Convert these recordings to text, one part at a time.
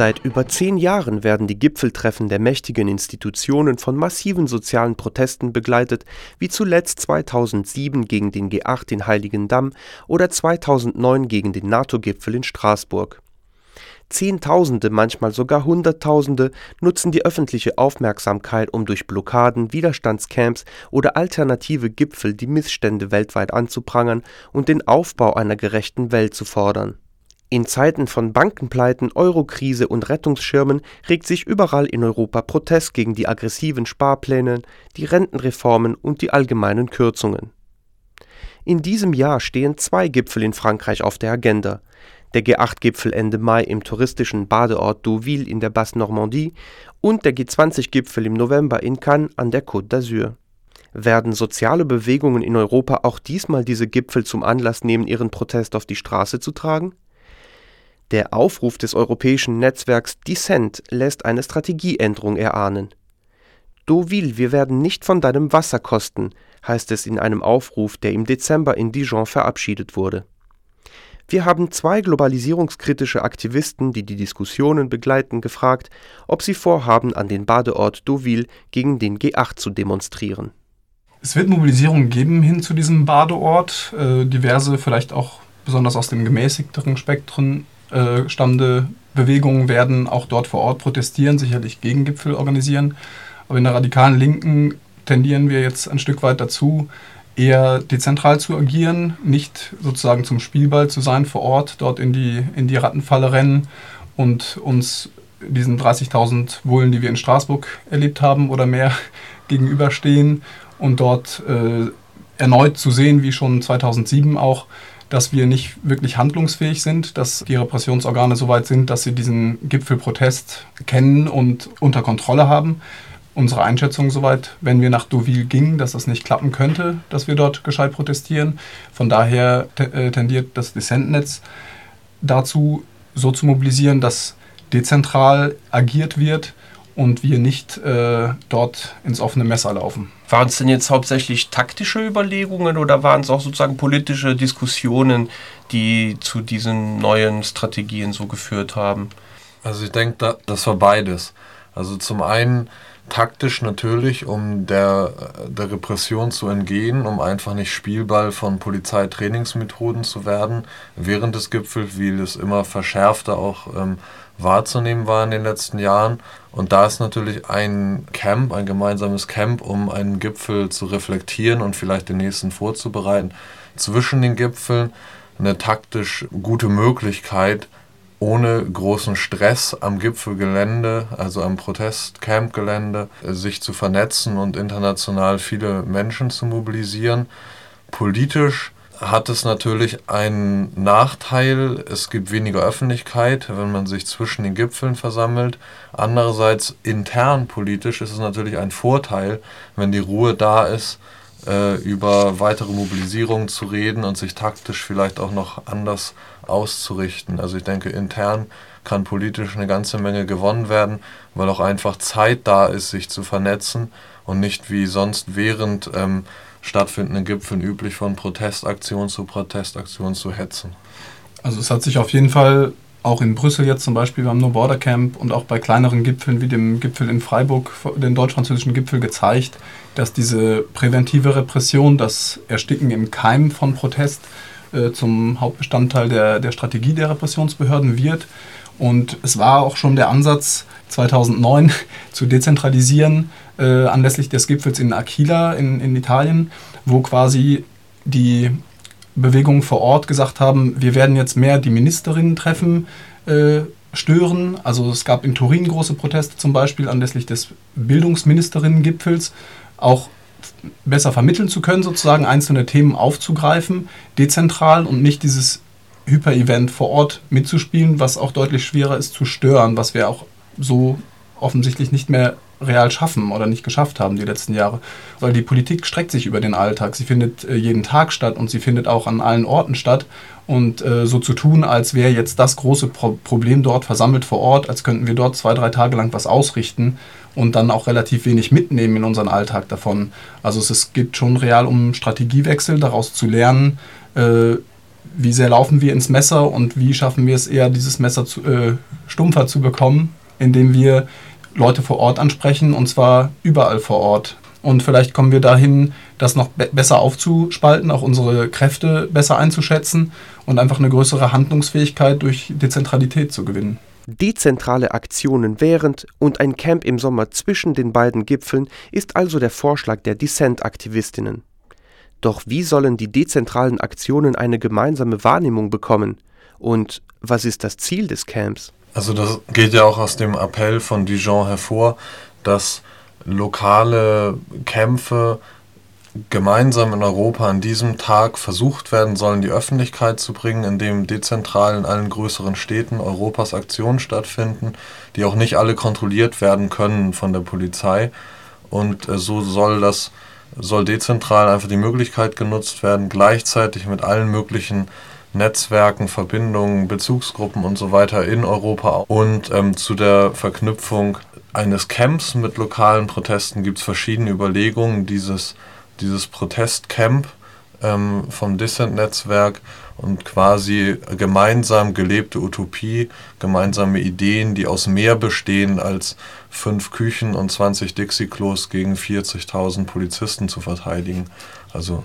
Seit über zehn Jahren werden die Gipfeltreffen der mächtigen Institutionen von massiven sozialen Protesten begleitet, wie zuletzt 2007 gegen den G8 in Heiligendamm oder 2009 gegen den NATO-Gipfel in Straßburg. Zehntausende, manchmal sogar Hunderttausende nutzen die öffentliche Aufmerksamkeit, um durch Blockaden, Widerstandscamps oder alternative Gipfel die Missstände weltweit anzuprangern und den Aufbau einer gerechten Welt zu fordern in Zeiten von Bankenpleiten, Eurokrise und Rettungsschirmen regt sich überall in Europa Protest gegen die aggressiven Sparpläne, die Rentenreformen und die allgemeinen Kürzungen. In diesem Jahr stehen zwei Gipfel in Frankreich auf der Agenda. Der G8-Gipfel Ende Mai im touristischen Badeort Deauville in der Basse-Normandie und der G20-Gipfel im November in Cannes an der Côte d'Azur. Werden soziale Bewegungen in Europa auch diesmal diese Gipfel zum Anlass nehmen, ihren Protest auf die Straße zu tragen? Der Aufruf des europäischen Netzwerks Dissent lässt eine Strategieänderung erahnen. Deauville, wir werden nicht von deinem Wasser kosten, heißt es in einem Aufruf, der im Dezember in Dijon verabschiedet wurde. Wir haben zwei globalisierungskritische Aktivisten, die die Diskussionen begleiten, gefragt, ob sie vorhaben, an den Badeort Deauville gegen den G8 zu demonstrieren. Es wird Mobilisierung geben hin zu diesem Badeort, äh, diverse vielleicht auch besonders aus dem gemäßigteren Spektrum stammende Bewegungen werden auch dort vor Ort protestieren, sicherlich Gegengipfel organisieren. Aber in der radikalen Linken tendieren wir jetzt ein Stück weit dazu, eher dezentral zu agieren, nicht sozusagen zum Spielball zu sein vor Ort, dort in die, in die Rattenfalle rennen und uns diesen 30.000 Bullen, die wir in Straßburg erlebt haben oder mehr, gegenüberstehen und dort äh, erneut zu sehen, wie schon 2007 auch, dass wir nicht wirklich handlungsfähig sind, dass die Repressionsorgane so weit sind, dass sie diesen Gipfelprotest kennen und unter Kontrolle haben. Unsere Einschätzung soweit, wenn wir nach Deauville gingen, dass das nicht klappen könnte, dass wir dort gescheit protestieren. Von daher äh, tendiert das Dissentnetz dazu, so zu mobilisieren, dass dezentral agiert wird und wir nicht äh, dort ins offene Messer laufen. Waren es denn jetzt hauptsächlich taktische Überlegungen oder waren es auch sozusagen politische Diskussionen, die zu diesen neuen Strategien so geführt haben? Also ich denke, das war beides. Also zum einen taktisch natürlich, um der, der Repression zu entgehen, um einfach nicht Spielball von Polizeitrainingsmethoden zu werden während des Gipfels, wie es immer verschärfter auch ähm, wahrzunehmen war in den letzten Jahren. Und da ist natürlich ein Camp, ein gemeinsames Camp, um einen Gipfel zu reflektieren und vielleicht den nächsten vorzubereiten, zwischen den Gipfeln eine taktisch gute Möglichkeit, ohne großen Stress am Gipfelgelände, also am Protestcampgelände, sich zu vernetzen und international viele Menschen zu mobilisieren. Politisch hat es natürlich einen Nachteil. Es gibt weniger Öffentlichkeit, wenn man sich zwischen den Gipfeln versammelt. Andererseits intern politisch ist es natürlich ein Vorteil, wenn die Ruhe da ist, äh, über weitere Mobilisierungen zu reden und sich taktisch vielleicht auch noch anders auszurichten. Also ich denke, intern kann politisch eine ganze Menge gewonnen werden, weil auch einfach Zeit da ist, sich zu vernetzen und nicht wie sonst während ähm, stattfindenden Gipfeln üblich, von Protestaktion zu Protestaktion zu hetzen. Also es hat sich auf jeden Fall auch in Brüssel jetzt zum Beispiel beim No Border Camp und auch bei kleineren Gipfeln wie dem Gipfel in Freiburg, den deutsch-französischen Gipfel, gezeigt, dass diese präventive Repression, das Ersticken im Keim von Protest äh, zum Hauptbestandteil der, der Strategie der Repressionsbehörden wird. Und es war auch schon der Ansatz 2009 zu dezentralisieren, äh, anlässlich des Gipfels in Aquila in, in Italien, wo quasi die Bewegungen vor Ort gesagt haben, wir werden jetzt mehr die Ministerinnen treffen, äh, stören. Also es gab in Turin große Proteste zum Beispiel anlässlich des Bildungsministerinnen-Gipfels, auch besser vermitteln zu können, sozusagen einzelne Themen aufzugreifen, dezentral und nicht dieses Hyper-Event vor Ort mitzuspielen, was auch deutlich schwerer ist zu stören, was wir auch so offensichtlich nicht mehr real schaffen oder nicht geschafft haben die letzten Jahre. Weil die Politik streckt sich über den Alltag. Sie findet äh, jeden Tag statt und sie findet auch an allen Orten statt. Und äh, so zu tun, als wäre jetzt das große Pro Problem dort versammelt vor Ort, als könnten wir dort zwei, drei Tage lang was ausrichten und dann auch relativ wenig mitnehmen in unseren Alltag davon. Also es, es geht schon real um Strategiewechsel, daraus zu lernen, äh, wie sehr laufen wir ins Messer und wie schaffen wir es eher, dieses Messer zu, äh, stumpfer zu bekommen, indem wir Leute vor Ort ansprechen und zwar überall vor Ort. Und vielleicht kommen wir dahin, das noch be besser aufzuspalten, auch unsere Kräfte besser einzuschätzen und einfach eine größere Handlungsfähigkeit durch Dezentralität zu gewinnen. Dezentrale Aktionen während und ein Camp im Sommer zwischen den beiden Gipfeln ist also der Vorschlag der Dissent-Aktivistinnen. Doch wie sollen die dezentralen Aktionen eine gemeinsame Wahrnehmung bekommen? Und was ist das Ziel des Camps? Also das geht ja auch aus dem Appell von Dijon hervor, dass lokale Kämpfe gemeinsam in Europa an diesem Tag versucht werden sollen, die Öffentlichkeit zu bringen, indem dezentral in allen größeren Städten Europas Aktionen stattfinden, die auch nicht alle kontrolliert werden können von der Polizei. Und äh, so soll das soll dezentral einfach die Möglichkeit genutzt werden, gleichzeitig mit allen möglichen Netzwerken, Verbindungen, Bezugsgruppen und so weiter in Europa und ähm, zu der Verknüpfung eines Camps mit lokalen Protesten gibt es verschiedene Überlegungen. Dieses, dieses Protestcamp ähm, vom Dissent-Netzwerk und quasi gemeinsam gelebte Utopie, gemeinsame Ideen, die aus mehr bestehen als fünf Küchen und 20 Dixie-Klos gegen 40.000 Polizisten zu verteidigen. Also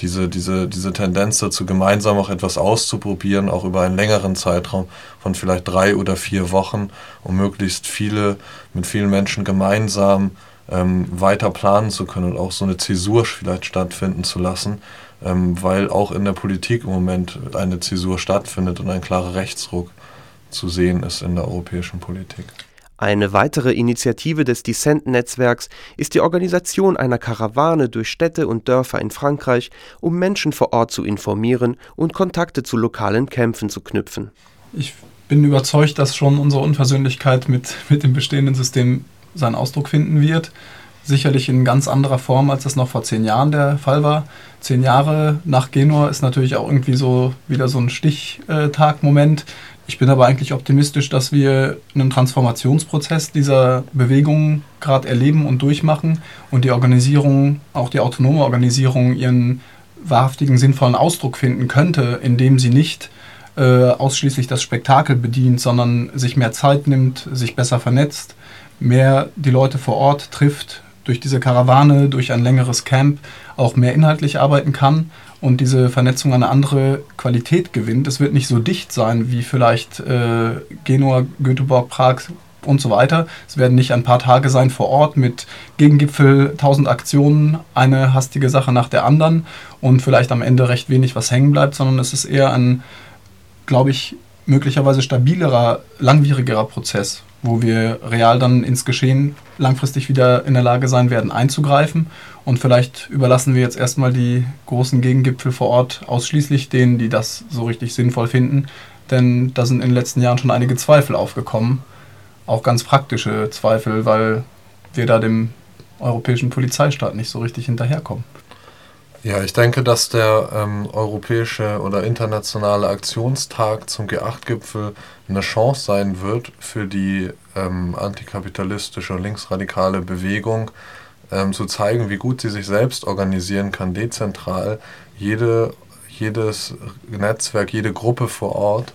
diese, diese, diese Tendenz dazu, gemeinsam auch etwas auszuprobieren, auch über einen längeren Zeitraum von vielleicht drei oder vier Wochen, um möglichst viele, mit vielen Menschen gemeinsam ähm, weiter planen zu können und auch so eine Zäsur vielleicht stattfinden zu lassen, ähm, weil auch in der Politik im Moment eine Zäsur stattfindet und ein klarer Rechtsruck zu sehen ist in der europäischen Politik. Eine weitere Initiative des Dissent-Netzwerks ist die Organisation einer Karawane durch Städte und Dörfer in Frankreich, um Menschen vor Ort zu informieren und Kontakte zu lokalen Kämpfen zu knüpfen. Ich bin überzeugt, dass schon unsere Unversöhnlichkeit mit, mit dem bestehenden System seinen Ausdruck finden wird. Sicherlich in ganz anderer Form, als das noch vor zehn Jahren der Fall war. Zehn Jahre nach Genua ist natürlich auch irgendwie so wieder so ein Stichtag-Moment. Ich bin aber eigentlich optimistisch, dass wir einen Transformationsprozess dieser Bewegung gerade erleben und durchmachen und die Organisierung, auch die autonome Organisierung, ihren wahrhaftigen, sinnvollen Ausdruck finden könnte, indem sie nicht äh, ausschließlich das Spektakel bedient, sondern sich mehr Zeit nimmt, sich besser vernetzt, mehr die Leute vor Ort trifft, durch diese Karawane, durch ein längeres Camp auch mehr inhaltlich arbeiten kann und diese Vernetzung eine andere Qualität gewinnt. Es wird nicht so dicht sein wie vielleicht äh, Genua, Göteborg, Prag und so weiter. Es werden nicht ein paar Tage sein vor Ort mit Gegengipfel, tausend Aktionen, eine hastige Sache nach der anderen und vielleicht am Ende recht wenig, was hängen bleibt, sondern es ist eher ein, glaube ich, möglicherweise stabilerer, langwierigerer Prozess, wo wir real dann ins Geschehen langfristig wieder in der Lage sein werden, einzugreifen. Und vielleicht überlassen wir jetzt erstmal die großen Gegengipfel vor Ort ausschließlich denen, die das so richtig sinnvoll finden. Denn da sind in den letzten Jahren schon einige Zweifel aufgekommen. Auch ganz praktische Zweifel, weil wir da dem europäischen Polizeistaat nicht so richtig hinterherkommen. Ja, ich denke, dass der ähm, europäische oder internationale Aktionstag zum G8-Gipfel eine Chance sein wird für die ähm, antikapitalistische linksradikale Bewegung, ähm, zu zeigen, wie gut sie sich selbst organisieren kann, dezentral, jede, jedes Netzwerk, jede Gruppe vor Ort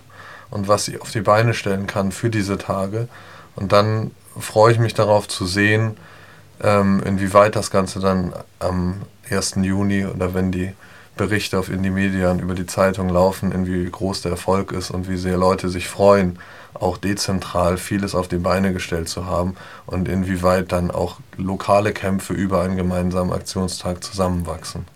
und was sie auf die Beine stellen kann für diese Tage. Und dann freue ich mich darauf zu sehen, ähm, inwieweit das Ganze dann am 1. Juni oder wenn die Berichte auf Indie Media über die Zeitung laufen, in wie groß der Erfolg ist und wie sehr Leute sich freuen, auch dezentral vieles auf die Beine gestellt zu haben und inwieweit dann auch lokale Kämpfe über einen gemeinsamen Aktionstag zusammenwachsen.